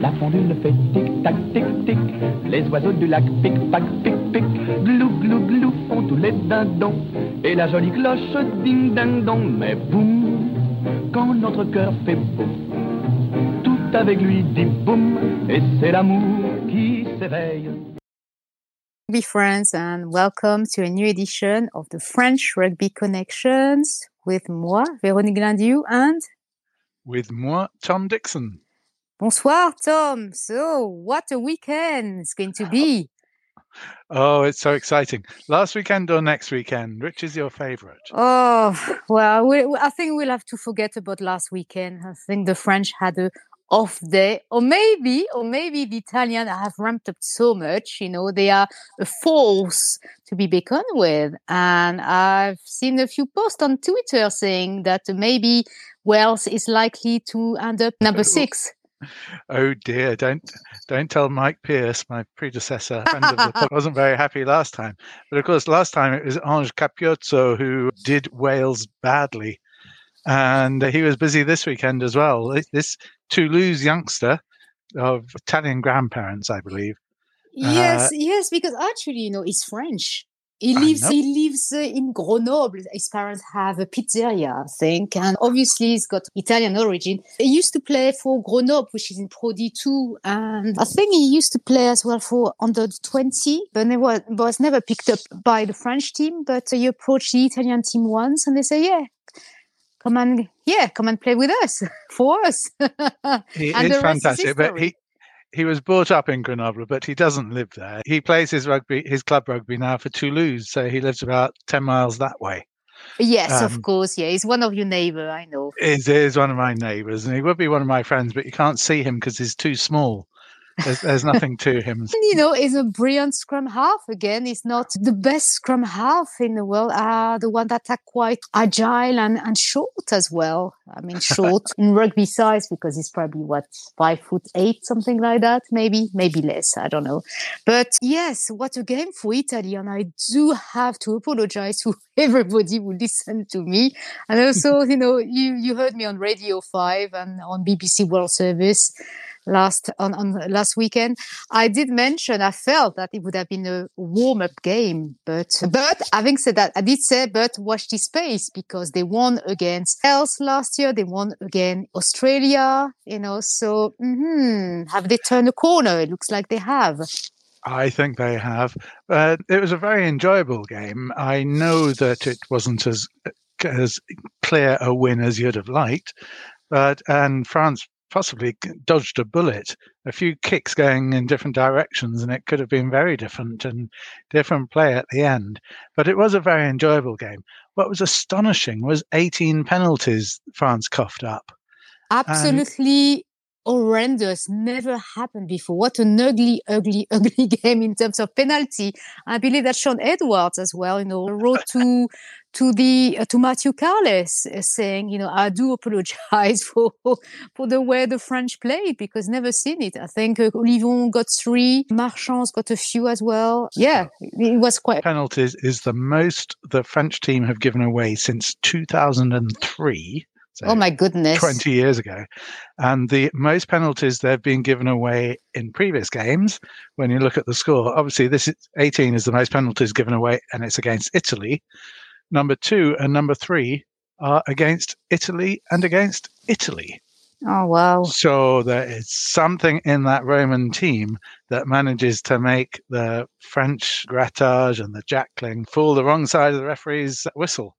La pendule fait tic-tac, tic-tic. Les oiseaux du lac pic-pac, pic-pic. Glou, glou, glou font tous les dindons. Et la jolie cloche ding-ding-dong. Mais boum, quand notre cœur fait boum, tout avec lui dit boum. Et c'est l'amour qui s'éveille. Be friends and welcome to a new edition of the French Rugby Connections with moi, Véronique Glindieu, and with moi, Tom Dixon. Bonsoir, Tom. So, what a weekend it's going to be. Oh, it's so exciting. Last weekend or next weekend? Which is your favorite? Oh, well, we, I think we'll have to forget about last weekend. I think the French had a off day or maybe or maybe the italian have ramped up so much you know they are a force to be beckoned with and i've seen a few posts on twitter saying that maybe wales is likely to end up number six Oh dear! Don't don't tell Mike Pierce, my predecessor, friend of the wasn't very happy last time. But of course, last time it was Ange Capuozzo who did Wales badly, and he was busy this weekend as well. This Toulouse youngster of Italian grandparents, I believe. Yes, uh, yes, because actually, you know, he's French. He lives. He lives uh, in Grenoble. His parents have a pizzeria, I think, and obviously he's got Italian origin. He used to play for Grenoble, which is in Pro D2, and I think he used to play as well for under 20, but was, was never picked up by the French team. But he approached the Italian team once, and they say, "Yeah, come and yeah, come and play with us for us." he is fantastic, but he he was brought up in Grenoble, but he doesn't live there. He plays his rugby, his club rugby now for Toulouse, so he lives about ten miles that way. Yes, um, of course. Yeah, he's one of your neighbour. I know. He is one of my neighbours, and he would be one of my friends, but you can't see him because he's too small. There's, there's nothing to him. You know, he's a brilliant scrum half. Again, he's not the best scrum half in the world. Uh, the one that are quite agile and, and short as well. I mean, short in rugby size because he's probably what five foot eight, something like that. Maybe, maybe less. I don't know. But yes, what a game for Italy. And I do have to apologize to everybody who listened to me. And also, you know, you, you heard me on Radio 5 and on BBC World Service last on, on last weekend. I did mention I felt that it would have been a warm up game, but but having said that, I did say but watch this space because they won against Wales last year. They won again Australia. You know, so mm-hmm, have they turned a corner? It looks like they have. I think they have. Uh, it was a very enjoyable game. I know that it wasn't as as clear a win as you'd have liked, but and France possibly dodged a bullet, a few kicks going in different directions, and it could have been very different and different play at the end. But it was a very enjoyable game. What was astonishing was 18 penalties France coughed up. Absolutely horrendous, never happened before. What an ugly, ugly, ugly game in terms of penalty. I believe that Shaun Edwards as well, you know, wrote to to the uh, to Mathieu Carles uh, saying, you know, I do apologize for for the way the French played because never seen it. I think uh, Ollivon got three, Marchand's got a few as well. Yeah, it was quite penalties is the most the French team have given away since 2003. So oh my goodness. 20 years ago. And the most penalties they've been given away in previous games, when you look at the score, obviously this is 18 is the most penalties given away and it's against Italy. Number two and number three are against Italy and against Italy. Oh wow. So there is something in that Roman team that manages to make the French grattage and the jackling fall the wrong side of the referee's whistle.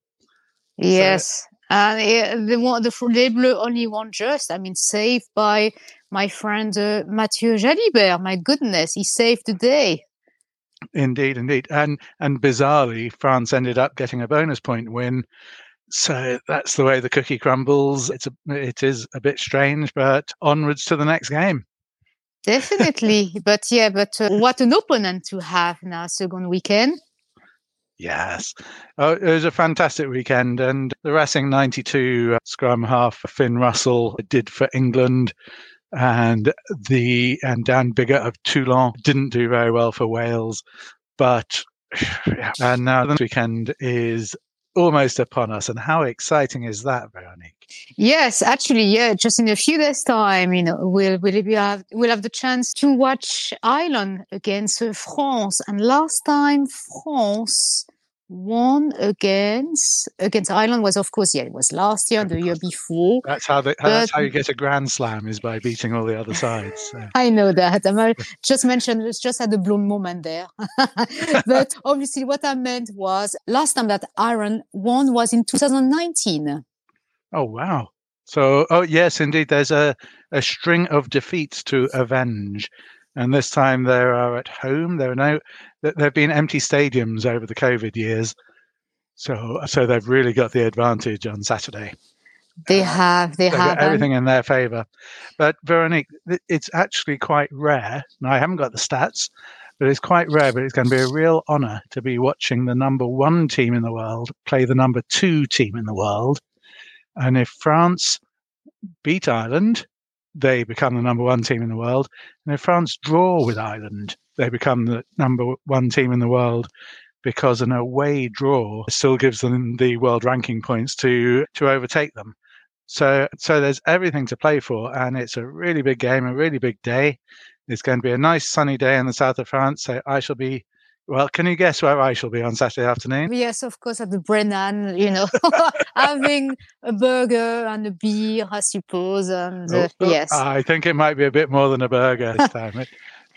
Yes. So, and uh, the one, the Bleus only won just. I mean, saved by my friend uh, Matthieu Jalibert. My goodness, he saved the day. Indeed, indeed, and and bizarrely, France ended up getting a bonus point win. So that's the way the cookie crumbles. It's a, it is a bit strange, but onwards to the next game. Definitely, but yeah, but uh, what an opponent to have now second weekend. Yes. Oh, it was a fantastic weekend. And the Racing 92 uh, scrum half, Finn Russell, did for England. And the and Dan Biggar of Toulon didn't do very well for Wales. But and now the weekend is almost upon us. And how exciting is that, Veronique? Yes, actually, yeah. Just in a few days' time, you know, we'll we'll have we'll have the chance to watch Ireland against uh, France. And last time France won against against Ireland was of course yeah it was last year and the year before. That's how the, that's how you get a grand slam is by beating all the other sides. So. I know that. I uh, just mentioned it's just at the blown moment there. but obviously what I meant was last time that Ireland won was in 2019. Oh wow. So oh yes indeed there's a a string of defeats to avenge and this time they are at home. There are no, there have been empty stadiums over the COVID years, so so they've really got the advantage on Saturday. They uh, have, they have everything in their favour. But Veronique, it's actually quite rare. Now I haven't got the stats, but it's quite rare. But it's going to be a real honour to be watching the number one team in the world play the number two team in the world. And if France beat Ireland, they become the number one team in the world. And if France draw with Ireland, they become the number one team in the world because an away draw still gives them the world ranking points to to overtake them. So so there's everything to play for, and it's a really big game, a really big day. It's going to be a nice sunny day in the south of France. So I shall be well, can you guess where I shall be on Saturday afternoon? Yes, of course, at the Brennan, you know, having a burger and a beer, I suppose. And uh, oh, oh, yes. I think it might be a bit more than a burger this time. it,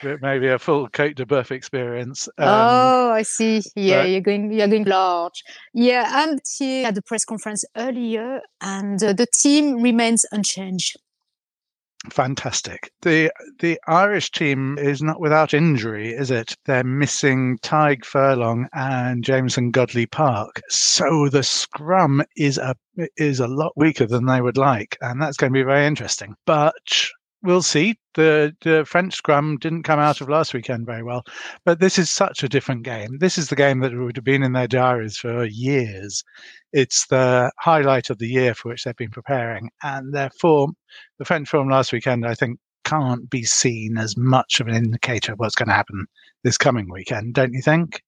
it may be a full Cote de Boeuf experience. Um, oh, I see. Yeah, but... you're going, you're going large. Yeah, I'm here at the press conference earlier, and uh, the team remains unchanged. Fantastic. The the Irish team is not without injury, is it? They're missing Tadhg Furlong and Jamison Gibson-Park. So the scrum is a is a lot weaker than they would like, and that's going to be very interesting. But we'll see. The the French scrum didn't come out of last weekend very well, but this is such a different game. This is the game that would have been in their diaries for years. It's the highlight of the year for which they've been preparing, and their form, the French form last weekend, I think, can't be seen as much of an indicator of what's going to happen this coming weekend. Don't you think?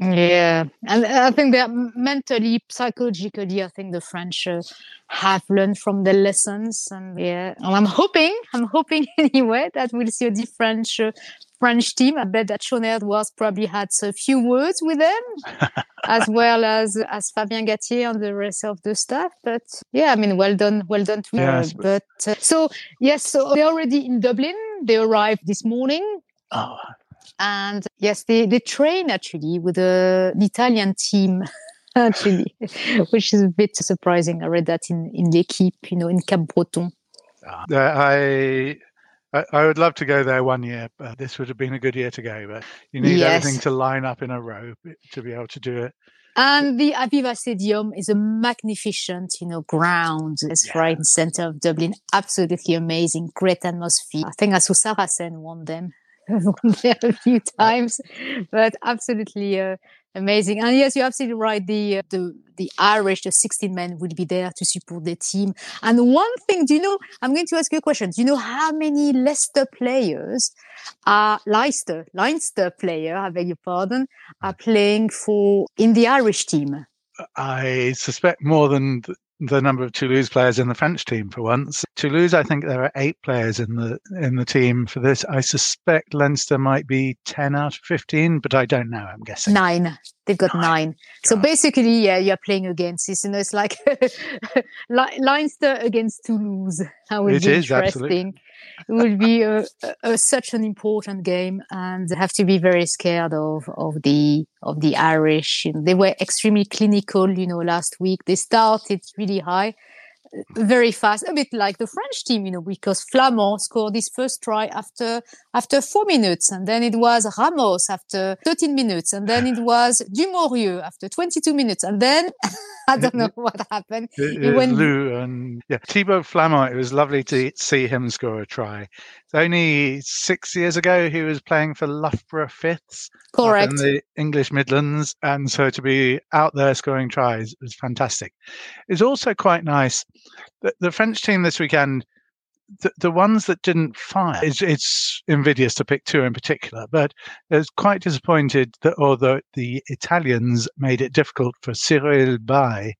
Yeah, and I think that mentally, psychologically, I think the French uh, have learned from the lessons, and yeah, and I'm hoping, I'm hoping anyway that we'll see a different uh, French team. I bet that Shaun Edwards probably had a few words with them, as well as as Fabien Galthié and the rest of the staff. But yeah, I mean, well done, well done to yes. But uh, so yes, so they're already in Dublin. They arrived this morning. Oh, and yes, they, they train actually with a, an Italian team, actually, which is a bit surprising. I read that in, in L'Equipe, you know, in Cap Breton. Uh, I I, would love to go there one year, but this would have been a good year to go. But you need yes. everything to line up in a row to be able to do it. And the Aviva Stadium is a magnificent, you know, ground. It's yeah. right in the center of Dublin. Absolutely amazing, great atmosphere. I think I saw Saracen won them there a few times, but absolutely uh, amazing. And yes, you're absolutely right. The uh, the the Irish, the 16 men, will be there to support the team. And one thing, do you know? I'm going to ask you a question. Do you know how many Leicester players are Leicester Leinster player? I beg your pardon, are playing for in the Irish team? I suspect more than the number of Toulouse players in the French team for once. Toulouse, I think there are eight players in the in the team for this. I suspect Leinster might be ten out of fifteen, but I don't know. I'm guessing nine. They've got nine. nine. So basically, yeah, you're playing against this. You know, it's like Leinster against Toulouse. That would it be is, interesting. Absolutely it will be a, a, such an important game, and they have to be very scared of of the of the Irish. They were extremely clinical, you know, last week. They started really high, very fast, a bit like the French team, you know, because Flament scored his first try after after four minutes, and then it was Ramos after 13 minutes, and then it was Dumortier after 22 minutes, and then I don't know what happened. It, it went... Lou and yeah, Thibaud Flament. It was lovely to see him score a try. It's only six years ago he was playing for Loughborough Fifths, correct, in the English Midlands, and so to be out there scoring tries was fantastic. It's also quite nice. The, the French team this weekend the, the ones that didn't fire, it's, it's invidious to pick two in particular, but I was quite disappointed that although the Italians made it difficult for Cyril Baille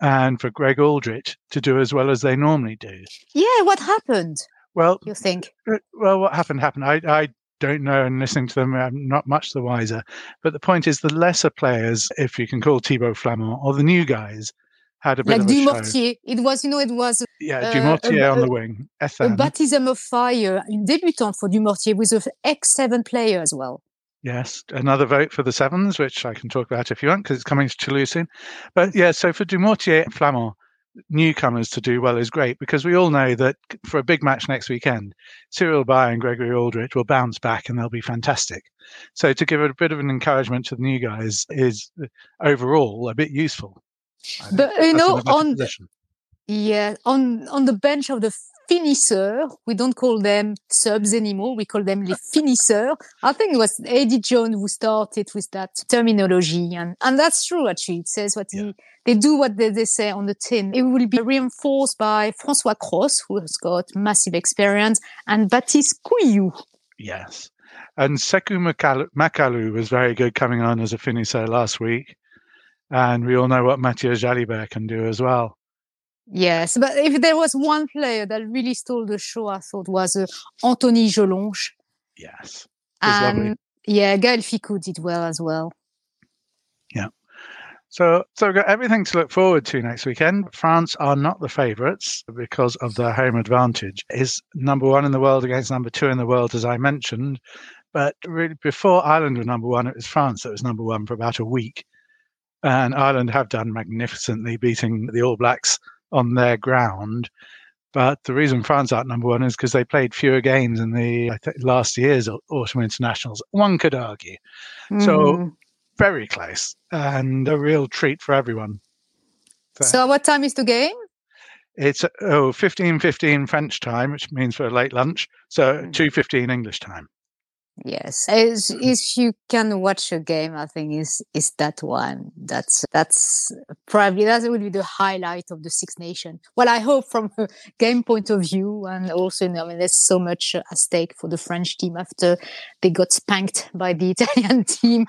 and for Greg Alldritt to do as well as they normally do. Yeah, what happened? Well, you think? Uh, well, what happened happened. I, I don't know, and listening to them, I'm not much the wiser. But the point is, the lesser players, if you can call Thibaud Flament, or the new guys, had a bit like of Dumortier. It was, you know, it was yeah, uh, Dumortier on the wing. A baptism of fire, in debutant for Dumortier with an ex-seven player as well. Yes, another vote for the sevens, which I can talk about if you want, because it's coming to Toulouse soon. But yeah, so for Dumortier and Flament, newcomers to do well is great because we all know that for a big match next weekend, Cyril Baille and Gregory Alldritt will bounce back and they'll be fantastic. So to give a bit of an encouragement to the new guys is overall a bit useful. But you know, on yeah, on on the bench of the finisseurs, we don't call them subs anymore. We call them les finisseurs. I think it was Eddie Jones who started with that terminology, and and that's true. Actually, it says what yeah. he they do what they, they, say on the tin. It will be reinforced by Francois Cros, who has got massive experience, and Baptiste Couilloud. Yes. And Sekou Macalou was very good coming on as a finisher last week. And we all know what Matthieu Jalibert can do as well. Yes, but if there was one player that really stole the show, I thought was uh, Anthony Jelonch. Yes. And lovely. yeah, Gaël Fickou did well as well. Yeah. So, so we've got everything to look forward to next weekend. France are not the favourites because of their home advantage. Is number one in the world against number two in the world, as I mentioned. But really, before Ireland were number one, it was France that was number one for about a week. And Ireland have done magnificently, beating the All Blacks on their ground. But the reason France aren't number one is because they played fewer games in the last year's autumn internationals. One could argue. Mm. So very close and a real treat for everyone. So, so what time is the game? It's oh 15 15 French time, which means for a late lunch. So mm. 2:15 English time. Yes, as, if you can watch a game, I think is is that one. That's that's probably that would be the highlight of the Six Nation. Well, I hope from a game point of view, and also, you know, I mean, there's so much at stake for the French team after they got spanked by the Italian team,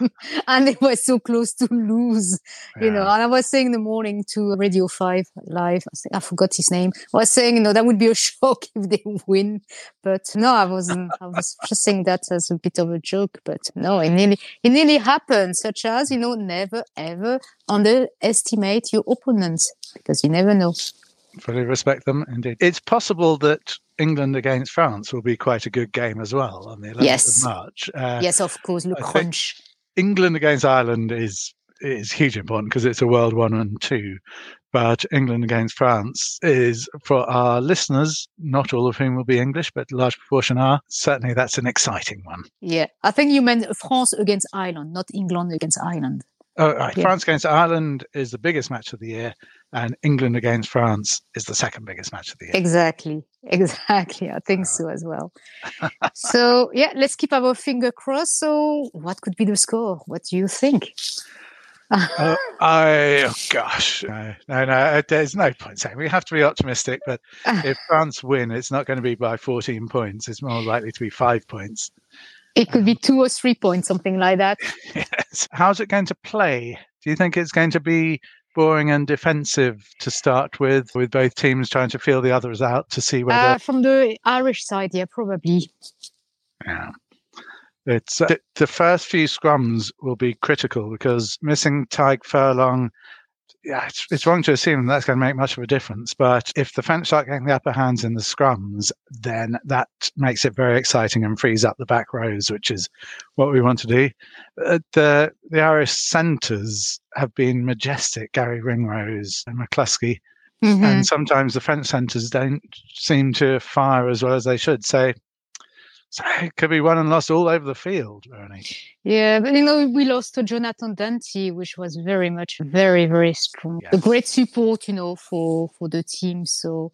and they were so close to lose. Yeah. You know, and I was saying in the morning to Radio Five Live, I, think, I forgot his name. I was saying, you know, that would be a shock if they win, but no, I wasn't. I was just saying that as a bit of a joke, but no, it nearly it nearly happened. Such as you know, never ever underestimate your opponents because you never know. Fully respect them, indeed. It's possible that England against France will be quite a good game as well on the 11th yes. of March. Uh, yes, of course, Le Crunch. England against Ireland is is hugely important because it's a world one and two but England against France is for our listeners, not all of whom will be English, but a large proportion are. Certainly, that's an exciting one. Yeah, I think you meant France against Ireland, not England against Ireland. Oh, right. yeah. France against Ireland is the biggest match of the year, and England against France is the second biggest match of the year. Exactly, exactly. I think so as well. so, yeah, let's keep our finger crossed. So, what could be the score? What do you think? Uh, I, oh gosh, no, no, no, there's no point saying we have to be optimistic. But if France win, it's not going to be by 14 points. It's more likely to be five points. It could be two or three points, something like that. yes. How's it going to play? Do you think it's going to be boring and defensive to start with, with both teams trying to feel the others out to see whether? Uh, from the Irish side, yeah, probably. Yeah. It's uh, the first few scrums will be critical because missing Tadhg Furlong, yeah, it's, it's wrong to assume that's going to make much of a difference. But if the French start getting the upper hands in the scrums, then that makes it very exciting and frees up the back rows, which is what we want to do. Uh, the the Irish centres have been majestic. Garry Ringrose and McCloskey. Mm-hmm. And sometimes the French centres don't seem to fire as well as they should. So so it could be won and lost all over the field, Ernie. Yeah, but you know, we lost to Jonathan Danty, which was very much very, very strong. Yes. A great support, you know, for for the team. So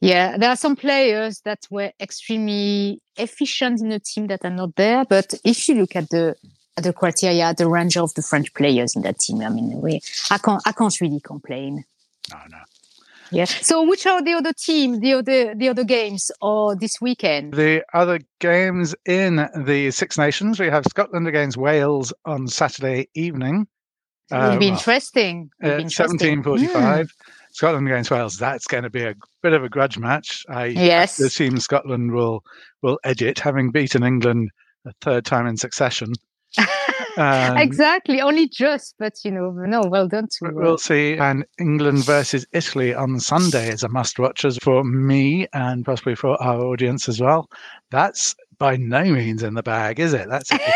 yeah, there are some players that were extremely efficient in the team that are not there. But if you look at the at the criteria, the range of the French players in that team, I mean, we I can't I can't really complain. No, no. Yeah. So, which are the other teams, the other the other games, or this weekend? The other games in the Six Nations, we have Scotland against Wales on Saturday evening. It will be well, interesting. Uh, Seventeen forty-five. Mm. Scotland against Wales. That's going to be a bit of a grudge match. I yes. The team Scotland will will edge it, having beaten England a third time in succession. Um, exactly, only just, but you know, no, well done to. We'll see. And England versus Italy on Sunday is a must watch as for me and possibly for our audience as well. That's by no means in the bag, is it? That's a 50 50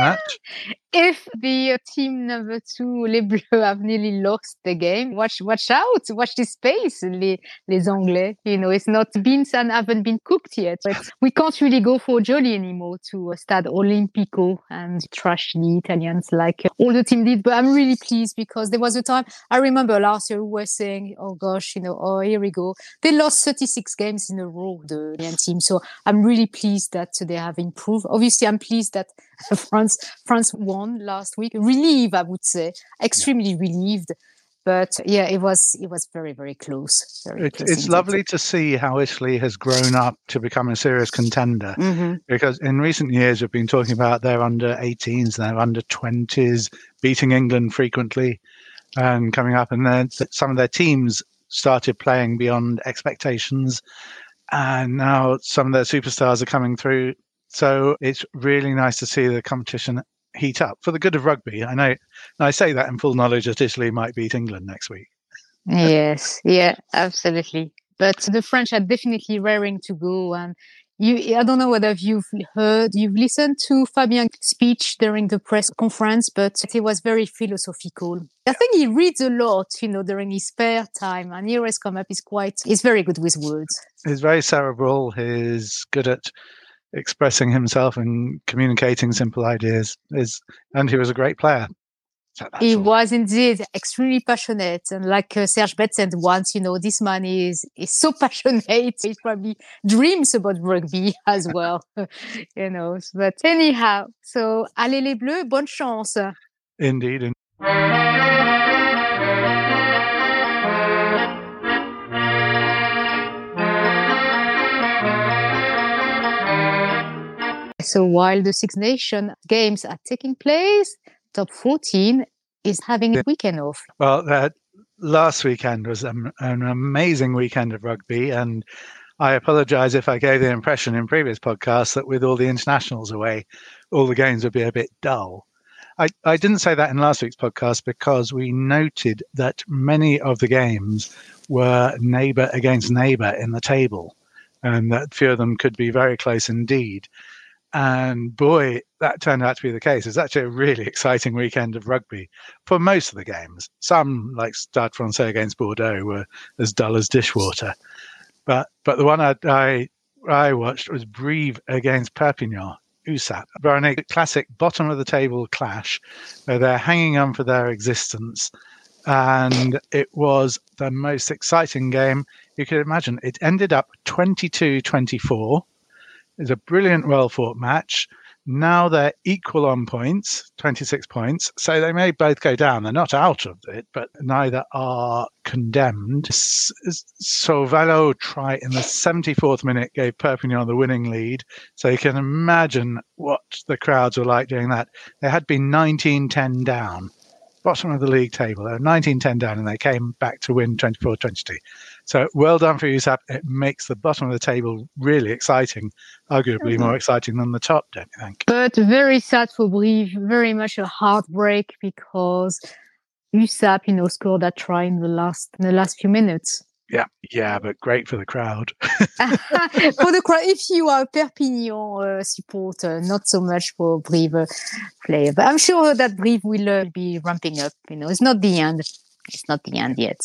match. If the uh, team number two, Les Bleus, have nearly lost the game, watch watch out, watch this space, les, les Anglais. You know, it's not beans and haven't been cooked yet. But we can't really go for jolly anymore to uh, Stadio Olimpico and trash the Italians like uh, all the team did. But I'm really pleased because there was a time I remember last year we were saying, oh gosh, you know, oh, here we go. They lost 36 games in a row, the Italian team. So I'm really pleased that they have improved. Obviously, I'm pleased that France France won last week. Relieved, I would say, extremely relieved. But yeah, it was it was very very close. Very it, close it's lovely to see how Italy has grown up to become a serious contender. Mm-hmm. Because in recent years we've been talking about their under 18s, their under 20s, beating England frequently, and coming up, and then some of their teams started playing beyond expectations and now some of their superstars are coming through. So it's really nice to see the competition heat up for the good of rugby. I know, I say that in full knowledge that Italy might beat England next week. yes, yeah, absolutely. But the French are definitely raring to go, and you, I don't know whether you've heard, you've listened to Fabien's speech during the press conference, but it was very philosophical. I think he reads a lot, you know, during his spare time, and he has come up. He's quite, he's very good with words. He's very cerebral. He's good at expressing himself and communicating simple ideas. Is and he was a great player he all. was indeed extremely passionate. And like uh, Serge said once, you know, this man is, is so passionate. He probably dreams about rugby as well, you know. But anyhow, so allez les bleus, bonne chance. Indeed. So while the Six Nation games are taking place, top 14 is having a weekend off. Well, that last weekend was an, an amazing weekend of rugby. And I apologize if I gave the impression in previous podcasts that with all the internationals away, all the games would be a bit dull. I, I didn't say that in last week's podcast because we noted that many of the games were neighbor against neighbor in the table, and that few of them could be very close indeed. And boy, that turned out to be the case. It's actually a really exciting weekend of rugby for most of the games. Some, like Stade Francais against Bordeaux, were as dull as dishwater. But but the one I I, I watched was Brive against Perpignan. USAP, a classic bottom of the table clash. Where they're hanging on for their existence, and it was the most exciting game you could imagine. It ended up 22 24 it's a brilliant, well fought match. Now they're equal on points, 26 points. So they may both go down. They're not out of it, but neither are condemned. Sauvallo try in the 74th minute gave Perpignan the winning lead. So you can imagine what the crowds were like doing that. They had been 19 10 down, bottom of the league table. They were 19 10 down and they came back to win 24 22. So well done for USAP. It makes the bottom of the table really exciting, arguably mm-hmm. more exciting than the top, don't you think? But very sad for Brive, very much a heartbreak because USAP, you know, scored that try in the last in the last few minutes. Yeah, yeah, but great for the crowd. for the crowd, if you are a Perpignan uh, supporter, not so much for Brive player, but I'm sure that Brive will uh, be ramping up. You know, it's not the end it's not the end yet.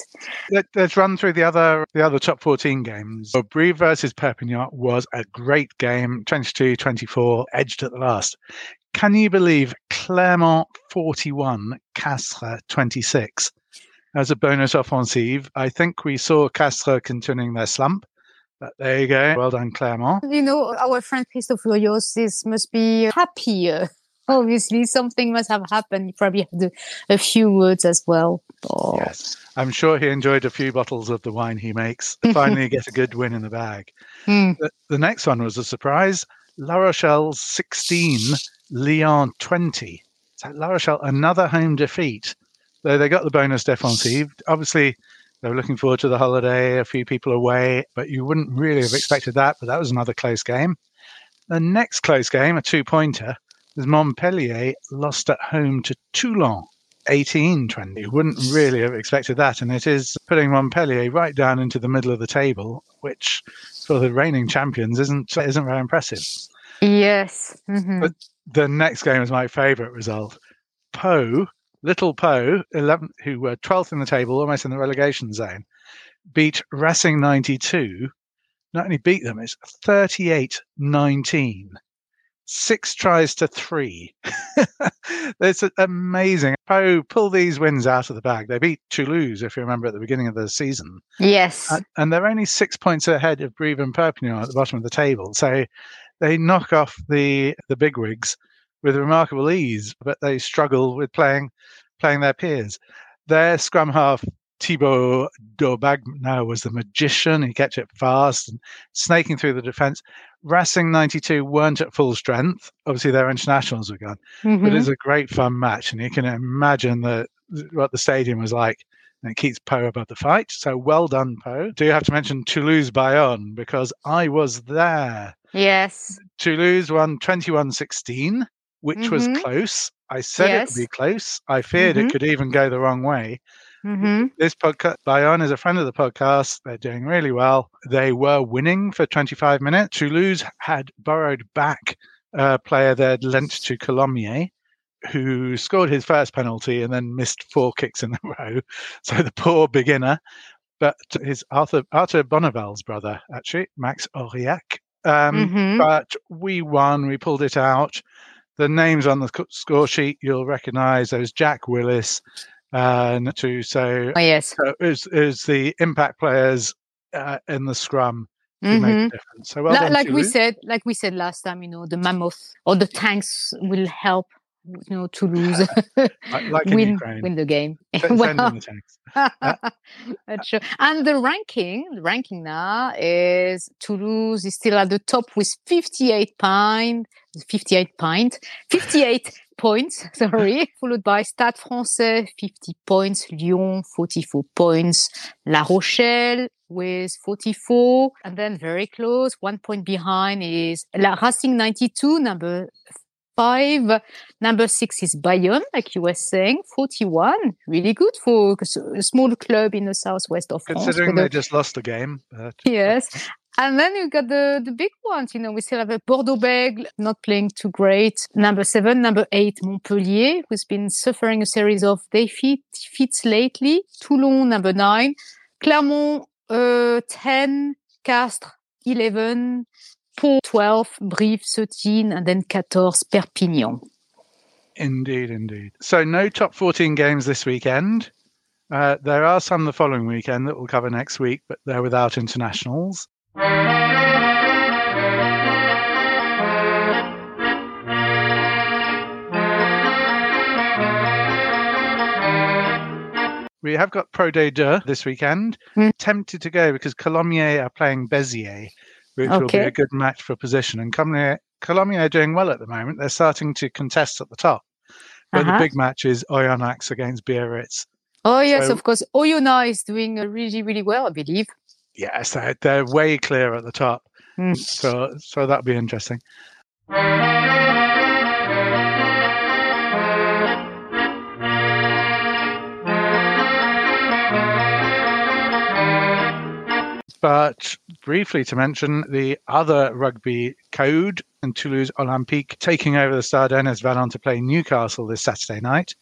Let, us run through the other the other top 14 games. So Brive versus Perpignan was a great game, 22-24, edged at the last. Can you believe Clermont 41, Castres 26? As a bonus offensive, I think we saw Castres continuing their slump. But there you go. Well done, Clermont. You know, our friend Christophe Urios must be happy Obviously, something must have happened. You probably had a, a few words as well. Oh. Yes, I'm sure he enjoyed a few bottles of the wine he makes. Finally, get a good win in the bag. Mm. The, the next one was a surprise. La Rochelle 16, Lyon 20. So La Rochelle, another home defeat. Though they got the bonus defensive. Obviously, they were looking forward to the holiday, a few people away, but you wouldn't really have expected that. But that was another close game. The next close game, a two pointer, was Montpellier lost at home to Toulon. 18 20. You wouldn't really have expected that. And it is putting Montpellier right down into the middle of the table, which for the reigning champions isn't isn't very impressive. Yes. Mhm. But the next game is my favourite result. Pau, little Pau, 11, who were 12th in the table, almost in the relegation zone, beat Racing 92. Not only beat them, it's 38 19. Six tries to three. it's amazing. Pau pull these wins out of the bag. They beat Toulouse, if you remember, at the beginning of the season. yes. And, and they're only six points ahead of Brive and Perpignan at the bottom of the table. So they knock off the the bigwigs with remarkable ease, but they struggle with playing playing their peers. Their scrum half Thibault Daubagna was the magician. He kept it fast and snaking through the defence. Racing 92 weren't at full strength. Obviously, their internationals were gone, but Mhm. it was a great fun match, and you can imagine the what the stadium was like. And it keeps Pau above the fight. So well done, Pau. Do you have to mention Toulouse Bayonne because I was there. Yes. Toulouse won 21 16, which was Mhm. close. I said it would be close. I feared Mhm. it could even go the wrong way. Hmm This podcast, Bayonne is a friend of the podcast. They're doing really well. They were winning for 25 minutes. Toulouse had borrowed back a player they'd lent to Colomiers, who scored his first penalty and then missed four kicks in a row. So the poor beginner, but his Arthur Arthur Bonneval's brother, actually, Max Aurillac. Um, hmm But we won. We pulled it out. The names on the score sheet you'll recognise. There was Jack Willis, and to so Oh, yes. so it was, it was the impact players uh, in the scrum Mhm. difference. So well like we said, like we said last time, you know, the mammoth or the tanks will help, you know, Toulouse Like- like win Ukraine. win the game. Send Well, the tanks. That's true. And the ranking, the ranking now is Toulouse is still at the top with 58 point, 58 point, 58 points, sorry, followed by Stade Français, 50 points, Lyon, 44 points, La Rochelle with 44, and then very close, one point behind is La Racing 92, number five. Number six is Bayonne, like you were saying, 41. Really good for a small club in the southwest of France. Considering they just lost the game. But Yes. And then you got the, the big ones. You know, we still have a Bordeaux Bègles not playing too great. Number seven, number eight, Montpellier, who's been suffering a series of defeat, defeats lately. Toulon, number nine. Clermont, uh, 10. Castres, 11. Pau, 12. Brive, 13. And then 14, Perpignan. Indeed, indeed. So no top 14 games this weekend. Uh, there are some the following weekend that we'll cover next week, but they're without internationals. We have got Pro D2 this weekend. Mm. Tempted to go because Colomiers are playing Beziers, which will be a good match for position. And Colomiers, Colomiers are doing well at the moment. They're starting to contest at the top. But Uh-huh. the big match is Oyonnax against Biarritz. Oh, yes, So- of course. Oyonnax is doing really, really well, I believe. Yes, they're, they're way clear at the top. Mm. So, so that'll be interesting. But briefly to mention the other rugby code and Toulouse Olympique taking over the Stade Ernest Wallon to play Newcastle this Saturday night.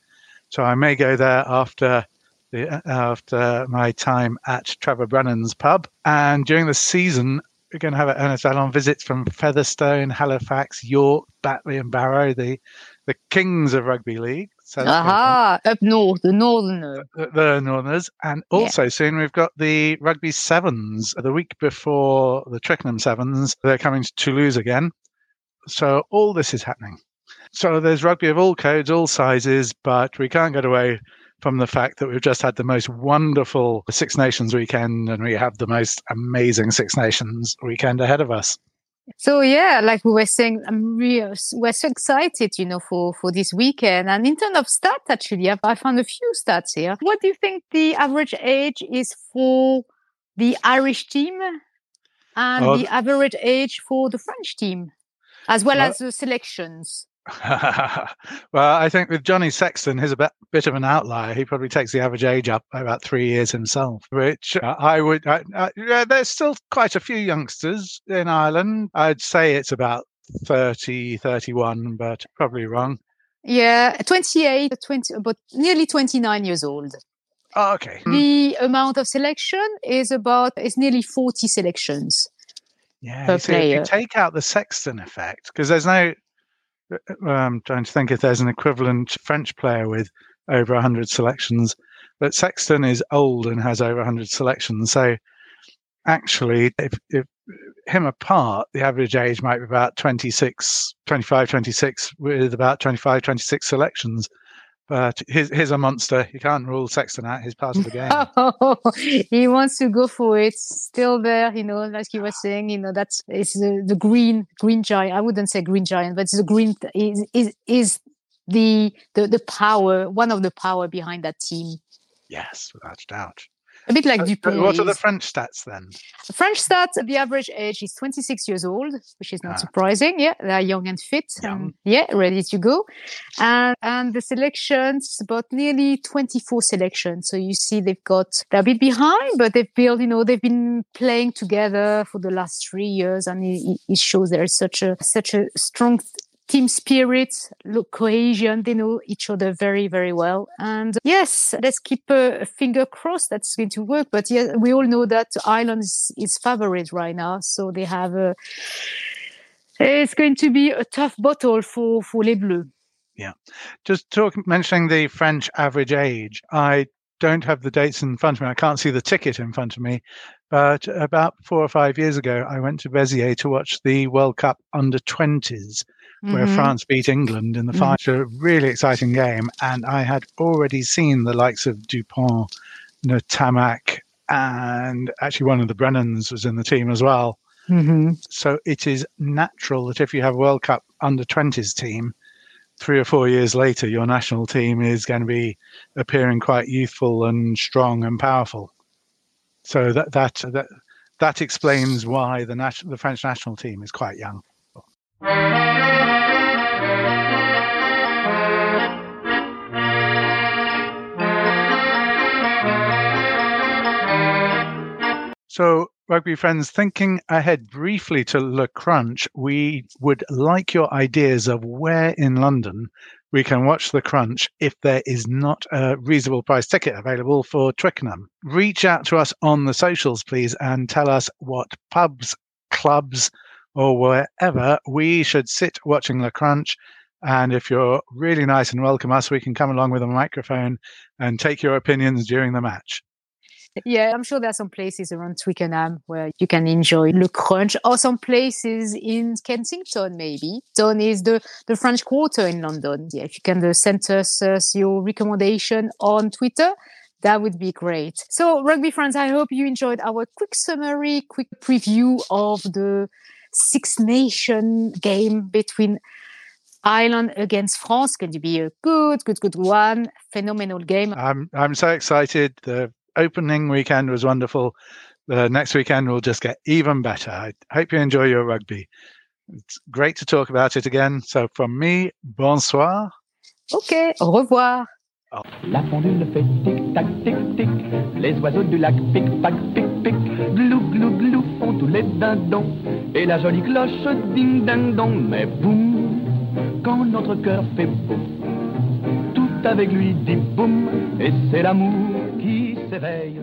So I may go there after the, after my time at Trevor Brennan's pub. And during the season, we're going to have Ernest Wallon visits from Featherstone, Halifax, York, Batley, and Barrow, the the kings of rugby league. So Aha, up north, the northern. uh, the, the Northerners. And Yeah. also soon we've got the Rugby Sevens. The week before the Twickenham Sevens, they're coming to Toulouse again. So all this is happening. So there's rugby of all codes, all sizes, but we can't get away from the fact that we've just had the most wonderful Six Nations weekend and we have the most amazing Six Nations weekend ahead of us. So yeah, like we were saying, I'm real. We're so excited, you know, for for this weekend. And in terms of stats, actually, I've, I found a few stats here. What do you think the average age is for the Irish team, and oh, the average age for the French team, as well, well as the selections? well, I think with Johnny Sexton, he's a bit, bit of an outlier. He probably takes the average age up by about three years himself, which I would. I, I, there's still quite a few youngsters in Ireland. I'd say it's about 30, 31, but probably wrong. Yeah, 28, 20, but nearly 29 years old. Oh, okay. Hmm. The amount of selection is about, it's nearly 40 selections. Yeah, per see, player. if you take out the Sexton effect, because there's no I'm trying to think if there's an equivalent French player with over 100 selections. But Sexton is old and has over 100 selections. So actually, if, if him apart, the average age might be about 26, 25, 26, with about 25, 26 selections. But he's, he's a monster. You can't rule Sexton out. He's part of the game. oh, he wants to go for it. Still there, you know, like you were saying, you know, that's it's the, the green green giant. I wouldn't say green giant, but it's the green is is is the the the power, one of the power behind that team. Yes, without doubt. A bit like Dupont. What are the French stats then? The French stats, the average age is 26 years old, which is not ah. surprising. Yeah, they are young and fit. Young. yeah, ready to go. And, and the selections, about nearly 24 selections. So you see they've got, they're a bit behind, but they've built, you know, they've been playing together for the last three years. And it, it shows there is such a, such a strong team spirit, look, cohesion. They know each other very, very well. And yes, let's keep a, finger crossed that's going to work. But yeah, we all know that Ireland is, is favorite right now. So they have a, it's going to be a tough battle for, for Les Bleus. Yeah. Just talk, mentioning the French average age. I don't have the dates in front of me. I can't see the ticket in front of me. But about four or five years ago, I went to Béziers to watch the World Cup under 20s mm-hmm. where France beat England in the mm-hmm. final. A really exciting game. And I had already seen the likes of Dupont, Ntamack, and actually one of the Brennans was in the team as well. Mm-hmm. So it is natural that if you have a World Cup under 20s team, three or four years later, your national team is going to be appearing quite youthful and strong and powerful. So that that that that explains why the national the French national team is quite young. So, rugby friends, thinking ahead briefly to Le Crunch, we would like your ideas of where in London we can watch The Crunch if there is not a reasonable price ticket available for Twickenham. Reach out to us on the socials, please, and tell us what pubs, clubs, or wherever we should sit watching Le Crunch. And if you're really nice and welcome us, we can come along with a microphone and take your opinions during the match. Yeah, I'm sure there are some places around Twickenham where you can enjoy Le Crunch, or some places in Kensington, maybe. Don is the, the French Quarter in London. Yeah, if you can uh, send us uh, your recommendation on Twitter, that would be great. So, rugby friends, I hope you enjoyed our quick summary, quick preview of the Six Nation game between Ireland against France. Going to be a good, good, good one. Phenomenal game. I'm I'm so excited. The opening weekend was wonderful. The next weekend will just get even better. I hope you enjoy your rugby. It's great to talk about it again. So from me, bonsoir. Ok, au revoir. La pendule fait tic-tac, tic-tic. Les oiseaux du lac pic-pac, pic-pic. Glou, glou, glou font tous les dindons. Et la jolie cloche ding-ding-dong. Mais boum, quand notre cœur fait boum, tout avec lui dit boum. Et c'est l'amour qui s'éveille